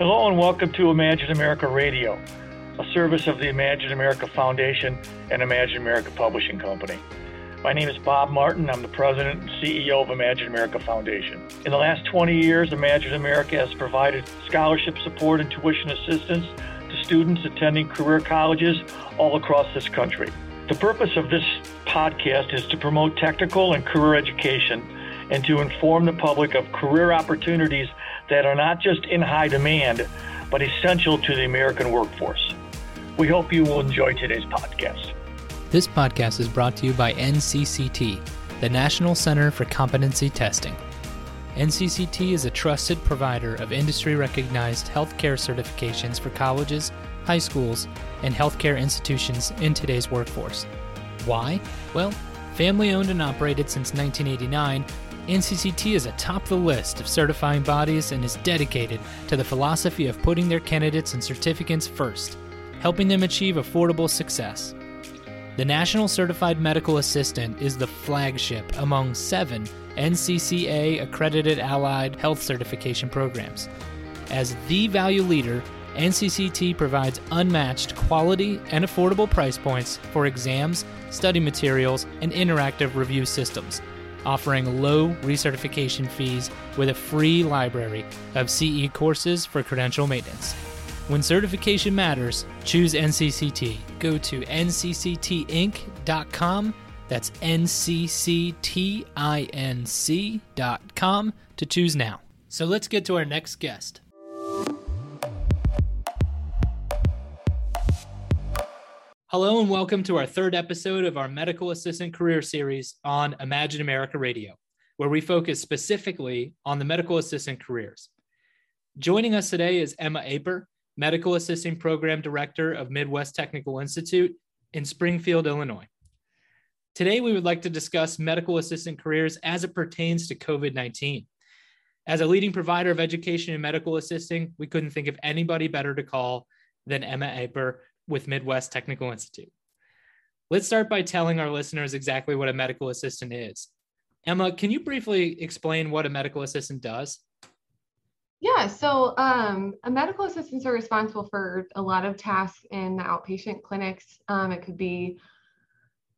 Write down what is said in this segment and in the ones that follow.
Hello and welcome to Imagine America Radio, a service of the Imagine America Foundation and Imagine America Publishing Company. My name is Bob Martin. I'm the president and CEO of Imagine America Foundation. In the last 20 years, Imagine America has provided scholarship support and tuition assistance to students attending career colleges all across this country. The purpose of this podcast is to promote technical and career education and to inform the public of career opportunities that are not just in high demand, but essential to the American workforce. We hope you will enjoy today's podcast. This podcast is brought to you by NCCT, the National Center for Competency Testing. NCCT is a trusted provider of industry recognized healthcare certifications for colleges, high schools, and healthcare institutions in today's workforce. Why? Well, family owned and operated since 1989, NCCT is atop the list of certifying bodies and is dedicated to the philosophy of putting their candidates and certificates first, helping them achieve affordable success. The National Certified Medical Assistant is the flagship among seven NCCA accredited allied health certification programs. As the value leader, NCCT provides unmatched quality and affordable price points for exams, study materials, and interactive review systems offering low recertification fees with a free library of CE courses for credential maintenance. When certification matters, choose NCCT. Go to ncctinc.com. That's ncctinc.com to choose now. So let's get to our next guest. Hello, and welcome to our third episode of our Medical Assistant Career Series on Imagine America Radio, where we focus specifically on the medical assistant careers. Joining us today is Emma Aper, Medical Assisting Program Director of Midwest Technical Institute in Springfield, Illinois. Today, we would like to discuss medical assistant careers as it pertains to COVID 19. As a leading provider of education and medical assisting, we couldn't think of anybody better to call than Emma Aper with Midwest Technical Institute. Let's start by telling our listeners exactly what a medical assistant is. Emma, can you briefly explain what a medical assistant does? Yeah, so um, a medical assistants are responsible for a lot of tasks in the outpatient clinics. Um, it could be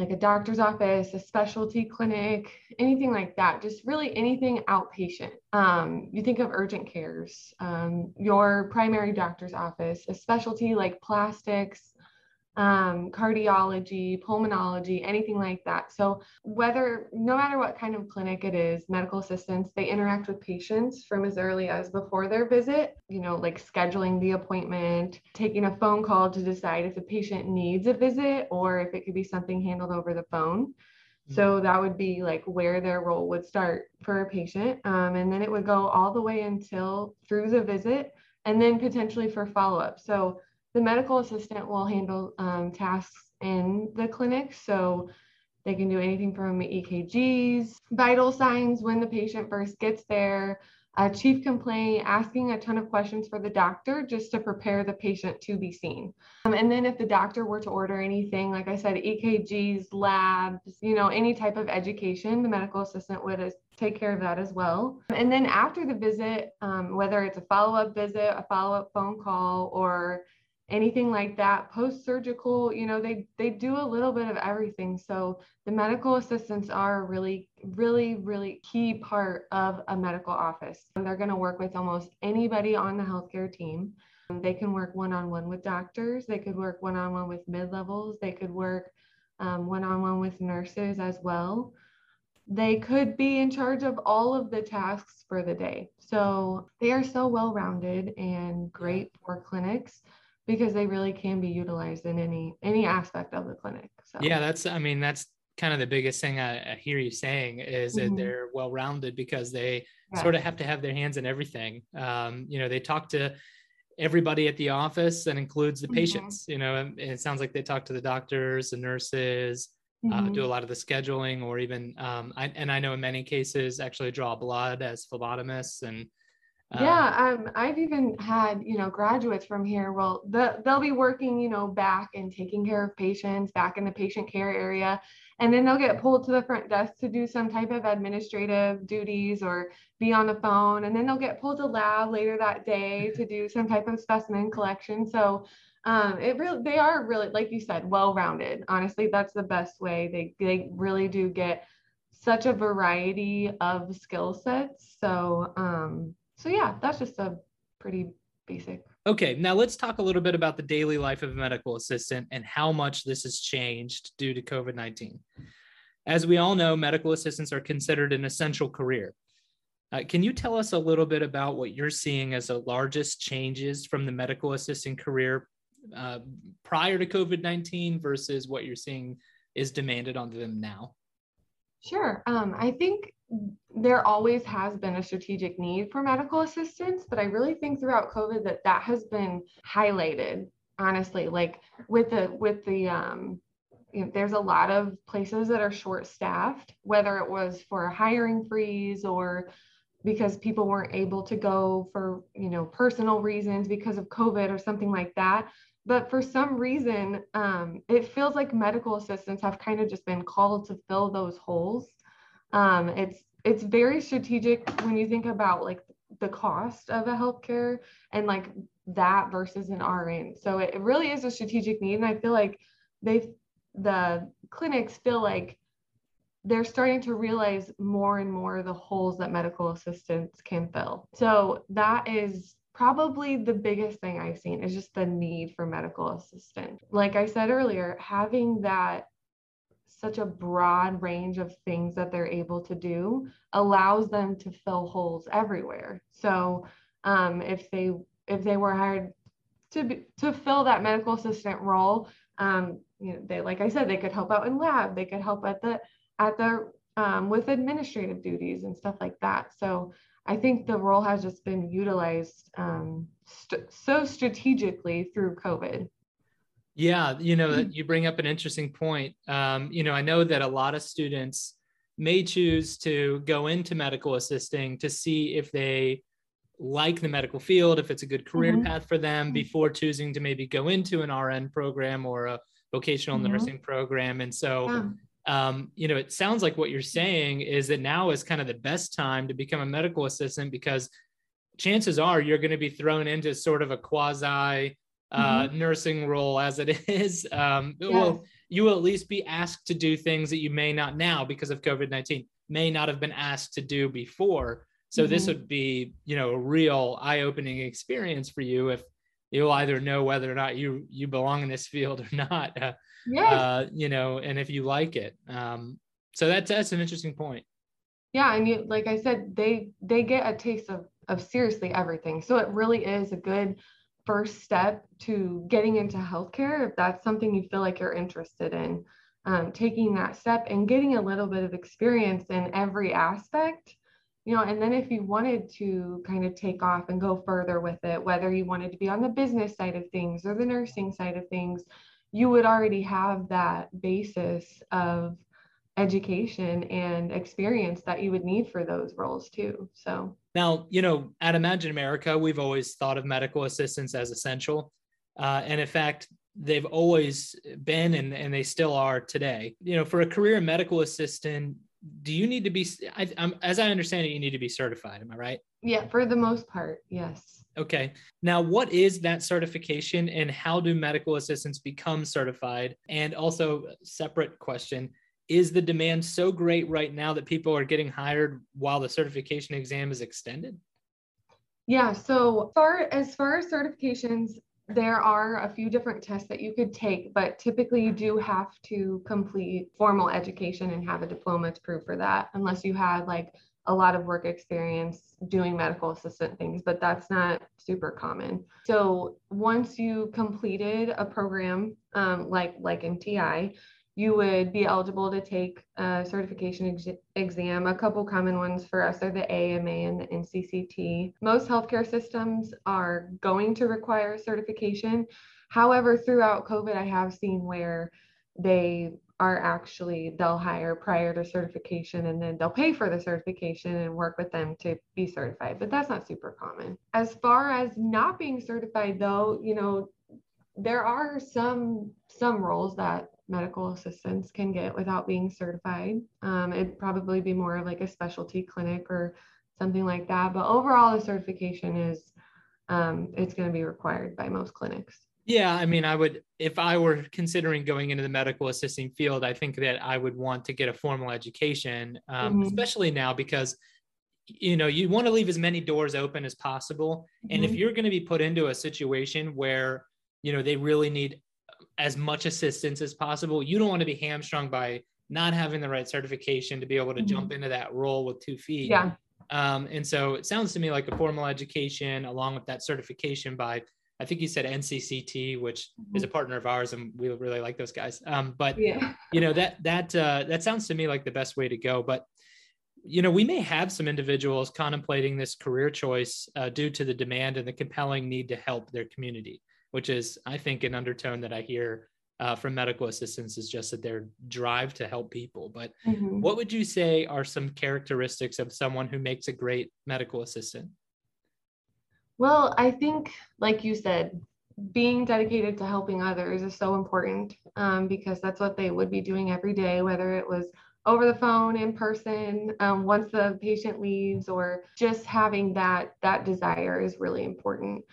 like a doctor's office, a specialty clinic, anything like that, just really anything outpatient. Um, you think of urgent cares, um, your primary doctor's office, a specialty like plastics, um, cardiology, pulmonology, anything like that. So, whether no matter what kind of clinic it is, medical assistants, they interact with patients from as early as before their visit, you know, like scheduling the appointment, taking a phone call to decide if the patient needs a visit or if it could be something handled over the phone. Mm-hmm. So that would be like where their role would start for a patient. Um, and then it would go all the way until through the visit and then potentially for follow up. So the medical assistant will handle um, tasks in the clinic. So they can do anything from EKGs, vital signs when the patient first gets there, a chief complaint, asking a ton of questions for the doctor just to prepare the patient to be seen. Um, and then if the doctor were to order anything, like I said, EKGs, labs, you know, any type of education, the medical assistant would take care of that as well. And then after the visit, um, whether it's a follow up visit, a follow up phone call, or anything like that. Post surgical you know they they do a little bit of everything. So the medical assistants are a really really really key part of a medical office. And they're going to work with almost anybody on the healthcare team. They can work one-on-one with doctors. They could work one-on-one with mid-levels. They could work um, one-on-one with nurses as well. They could be in charge of all of the tasks for the day. So they are so well rounded and great for clinics because they really can be utilized in any any aspect of the clinic. So yeah, that's I mean that's kind of the biggest thing I, I hear you saying is mm-hmm. that they're well rounded because they yeah. sort of have to have their hands in everything. Um, you know, they talk to everybody at the office and includes the mm-hmm. patients. You know, and it sounds like they talk to the doctors, the nurses. Mm-hmm. Uh, do a lot of the scheduling, or even, um, I, and I know in many cases actually draw blood as phlebotomists and yeah, um, I've even had you know graduates from here. Well, the, they'll be working you know back and taking care of patients back in the patient care area, and then they'll get pulled to the front desk to do some type of administrative duties or be on the phone, and then they'll get pulled to lab later that day to do some type of specimen collection. So um, it really they are really like you said well rounded. Honestly, that's the best way. They they really do get such a variety of skill sets. So um, so yeah, that's just a pretty basic. Okay, now let's talk a little bit about the daily life of a medical assistant and how much this has changed due to COVID 19. As we all know, medical assistants are considered an essential career. Uh, can you tell us a little bit about what you're seeing as the largest changes from the medical assistant career uh, prior to COVID 19 versus what you're seeing is demanded on them now? Sure. Um, I think there always has been a strategic need for medical assistance, but I really think throughout COVID that that has been highlighted. Honestly, like with the with the um, you know, there's a lot of places that are short staffed, whether it was for a hiring freeze or because people weren't able to go for you know personal reasons because of COVID or something like that. But for some reason, um, it feels like medical assistants have kind of just been called to fill those holes um, it's it's very strategic when you think about like the cost of a healthcare and like that versus an RN. So it really is a strategic need. And I feel like they the clinics feel like they're starting to realize more and more the holes that medical assistants can fill. So that is probably the biggest thing I've seen is just the need for medical assistant. Like I said earlier, having that such a broad range of things that they're able to do allows them to fill holes everywhere. So um, if they if they were hired to be, to fill that medical assistant role, um, you know, they like I said, they could help out in lab, they could help at the at the um, with administrative duties and stuff like that. So I think the role has just been utilized um, st- so strategically through COVID. Yeah, you know, mm. you bring up an interesting point. Um, you know, I know that a lot of students may choose to go into medical assisting to see if they like the medical field, if it's a good career mm-hmm. path for them mm-hmm. before choosing to maybe go into an RN program or a vocational mm-hmm. nursing program. And so, yeah. um, you know, it sounds like what you're saying is that now is kind of the best time to become a medical assistant because chances are you're going to be thrown into sort of a quasi uh, mm-hmm. nursing role as it is, um, yes. well, you will at least be asked to do things that you may not now because of COVID 19 may not have been asked to do before. So mm-hmm. this would be, you know, a real eye-opening experience for you if you'll either know whether or not you you belong in this field or not. Uh, yes. Uh, you know, and if you like it. Um, so that's that's an interesting point. Yeah, and you, like I said, they they get a taste of of seriously everything. So it really is a good first step to getting into healthcare if that's something you feel like you're interested in um, taking that step and getting a little bit of experience in every aspect you know and then if you wanted to kind of take off and go further with it whether you wanted to be on the business side of things or the nursing side of things you would already have that basis of education and experience that you would need for those roles too so now, you know, at Imagine America, we've always thought of medical assistants as essential. Uh, and in fact, they've always been and, and they still are today. You know, for a career medical assistant, do you need to be, I, as I understand it, you need to be certified. Am I right? Yeah, for the most part, yes. Okay. Now, what is that certification and how do medical assistants become certified? And also, separate question is the demand so great right now that people are getting hired while the certification exam is extended? Yeah, so far as far as certifications, there are a few different tests that you could take, but typically you do have to complete formal education and have a diploma to prove for that, unless you had like a lot of work experience doing medical assistant things, but that's not super common. So once you completed a program um, like like MTI, you would be eligible to take a certification ex- exam. A couple common ones for us are the AMA and the NCCT. Most healthcare systems are going to require certification. However, throughout COVID, I have seen where they are actually they'll hire prior to certification and then they'll pay for the certification and work with them to be certified but that's not super common as far as not being certified though you know there are some some roles that medical assistants can get without being certified um, it'd probably be more of like a specialty clinic or something like that but overall the certification is um, it's going to be required by most clinics yeah, I mean, I would, if I were considering going into the medical assisting field, I think that I would want to get a formal education, um, mm-hmm. especially now because, you know, you want to leave as many doors open as possible. Mm-hmm. And if mm-hmm. you're going to be put into a situation where, you know, they really need as much assistance as possible, you don't want to be hamstrung by not having the right certification to be able to mm-hmm. jump into that role with two feet. Yeah. Um, and so it sounds to me like a formal education along with that certification by I think you said NCCT, which mm-hmm. is a partner of ours, and we really like those guys. Um, but yeah. you know that that uh, that sounds to me like the best way to go. But you know, we may have some individuals contemplating this career choice uh, due to the demand and the compelling need to help their community, which is, I think, an undertone that I hear uh, from medical assistants is just that their drive to help people. But mm-hmm. what would you say are some characteristics of someone who makes a great medical assistant? Well, I think, like you said, being dedicated to helping others is so important um, because that's what they would be doing every day, whether it was over the phone, in person, um, once the patient leaves, or just having that that desire is really important.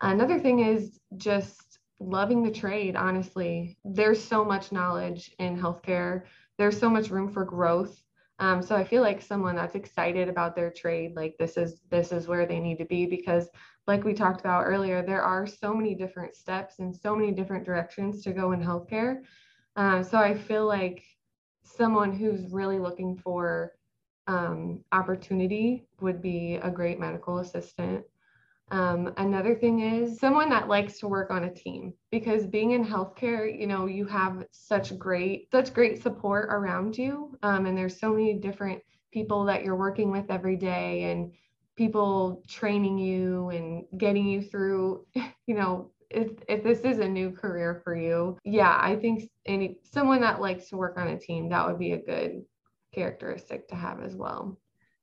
Another thing is just loving the trade. Honestly, there's so much knowledge in healthcare. There's so much room for growth. Um, so I feel like someone that's excited about their trade, like this is this is where they need to be because like we talked about earlier, there are so many different steps and so many different directions to go in healthcare. Um, so I feel like someone who's really looking for um, opportunity would be a great medical assistant. Um, another thing is someone that likes to work on a team because being in healthcare, you know, you have such great, such great support around you. Um, and there's so many different people that you're working with every day and people training you and getting you through, you know, if, if this is a new career for you, yeah, I think any someone that likes to work on a team, that would be a good characteristic to have as well.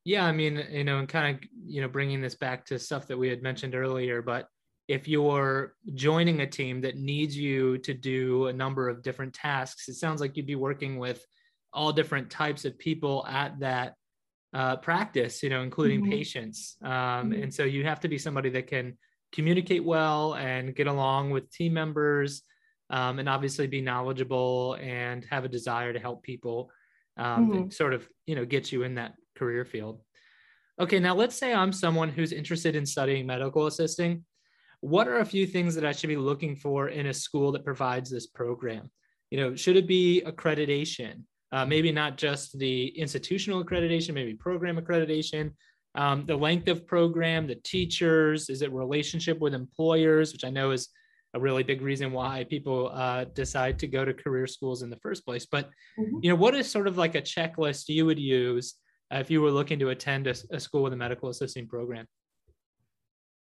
Yeah, I mean, you know, and kind of, you know, bringing this back to stuff that we had mentioned earlier, but if you're joining a team that needs you to do a number of different tasks, it sounds like you'd be working with all different types of people at that uh, practice, you know, including mm-hmm. patients. Um, mm-hmm. And so you have to be somebody that can communicate well and get along with team members um, and obviously be knowledgeable and have a desire to help people um, mm-hmm. sort of, you know, get you in that career field. Okay, now let's say I'm someone who's interested in studying medical assisting. What are a few things that I should be looking for in a school that provides this program? You know, should it be accreditation? uh, maybe not just the institutional accreditation, maybe program accreditation, um, the length of program, the teachers, is it relationship with employers, which I know is a really big reason why people uh, decide to go to career schools in the first place. But mm-hmm. you know, what is sort of like a checklist you would use uh, if you were looking to attend a, a school with a medical assisting program?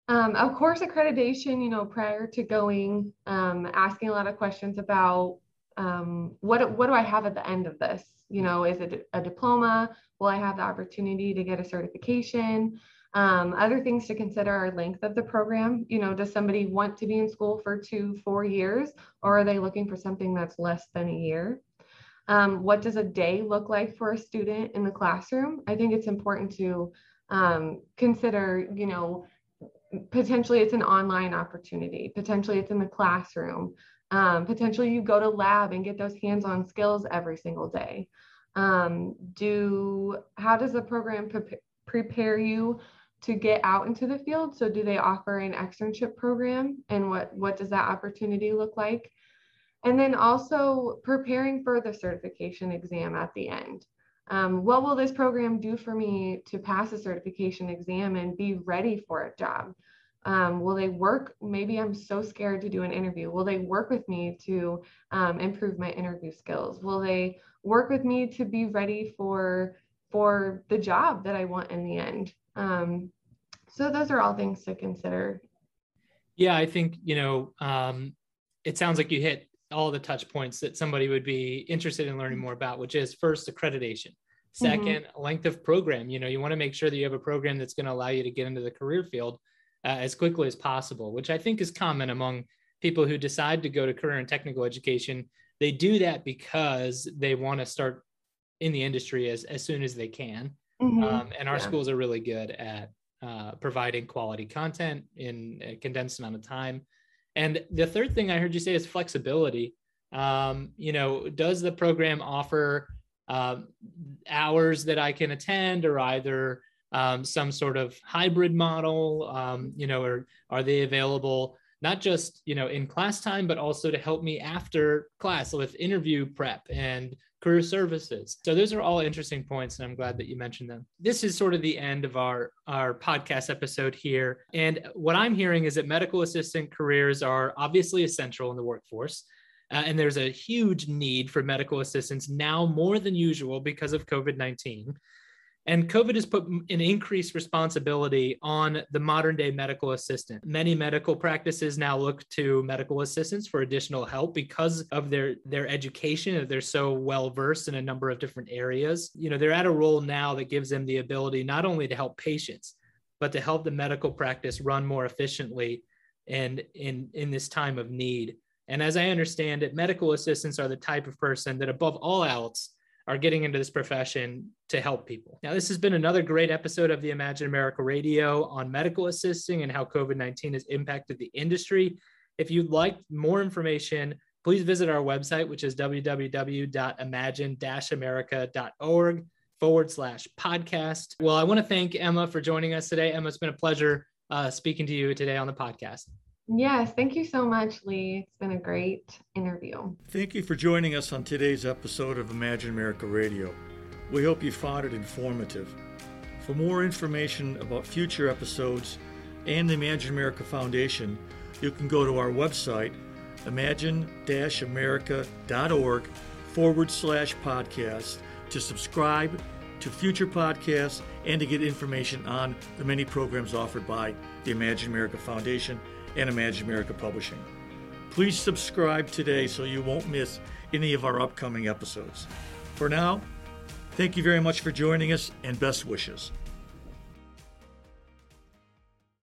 Um, of course, accreditation, you know, prior to going, um, asking a lot of questions about um, what what do I have at the end of this? You know, is it a diploma? Will I have the opportunity to get a certification? Um, other things to consider are length of the program. You know, does somebody want to be in school for two, four years, or are they looking for something that's less than a year? Um, what does a day look like for a student in the classroom? I think it's important to um, consider, you know, potentially it's an online opportunity, potentially it's in the classroom. Um, potentially you go to lab and get those hands-on skills every single day. Um, do how does the program pre- prepare you to get out into the field? So do they offer an externship program and what what does that opportunity look like? And then also preparing for the certification exam at the end. Um, what will this program do for me to pass a certification exam and be ready for a job? Um, will they work? Maybe I'm so scared to do an interview. Will they work with me to um, improve my interview skills? Will they work with me to be ready for for the job that I want in the end? Um, so those are all things to consider. Yeah, I think you know um, it sounds like you hit all the touch points that somebody would be interested in learning more about, which is first accreditation. 2nd mm-hmm. length of program. You know, you want to make sure that you have a program that's going to allow you to get into the career field uh, as quickly as possible, which I think is common among people who decide to go to career and technical education. They do that because they want to start in the industry as, as soon as they can. Mm-hmm. Um, and our yeah. schools are really good at uh, providing quality content in a condensed amount of time. And the third thing I heard you say is flexibility. Um, you know, does the program offer um, hours that I can attend, or either um, some sort of hybrid model? Um, you know, or are they available not just you know in class time, but also to help me after class with interview prep and career services. So those are all interesting points, and I'm glad that you mentioned them. This is sort of the end of our our podcast episode here, and what I'm hearing is that medical assistant careers are obviously essential in the workforce. Uh, and there's a huge need for medical assistants now more than usual because of COVID 19. And COVID has put an increased responsibility on the modern day medical assistant. Many medical practices now look to medical assistants for additional help because of their, their education. They're so well versed in a number of different areas. You know, they're at a role now that gives them the ability not only to help patients, but to help the medical practice run more efficiently and in, in this time of need. And as I understand it, medical assistants are the type of person that, above all else, are getting into this profession to help people. Now, this has been another great episode of the Imagine America Radio on medical assisting and how COVID 19 has impacted the industry. If you'd like more information, please visit our website, which is www.imagine america.org forward slash podcast. Well, I want to thank Emma for joining us today. Emma, it's been a pleasure uh, speaking to you today on the podcast. Yes, thank you so much, Lee. It's been a great interview. Thank you for joining us on today's episode of Imagine America Radio. We hope you found it informative. For more information about future episodes and the Imagine America Foundation, you can go to our website, imagine america.org forward slash podcast, to subscribe to future podcasts and to get information on the many programs offered by the Imagine America Foundation and Imagine America Publishing. Please subscribe today so you won't miss any of our upcoming episodes. For now, thank you very much for joining us and best wishes.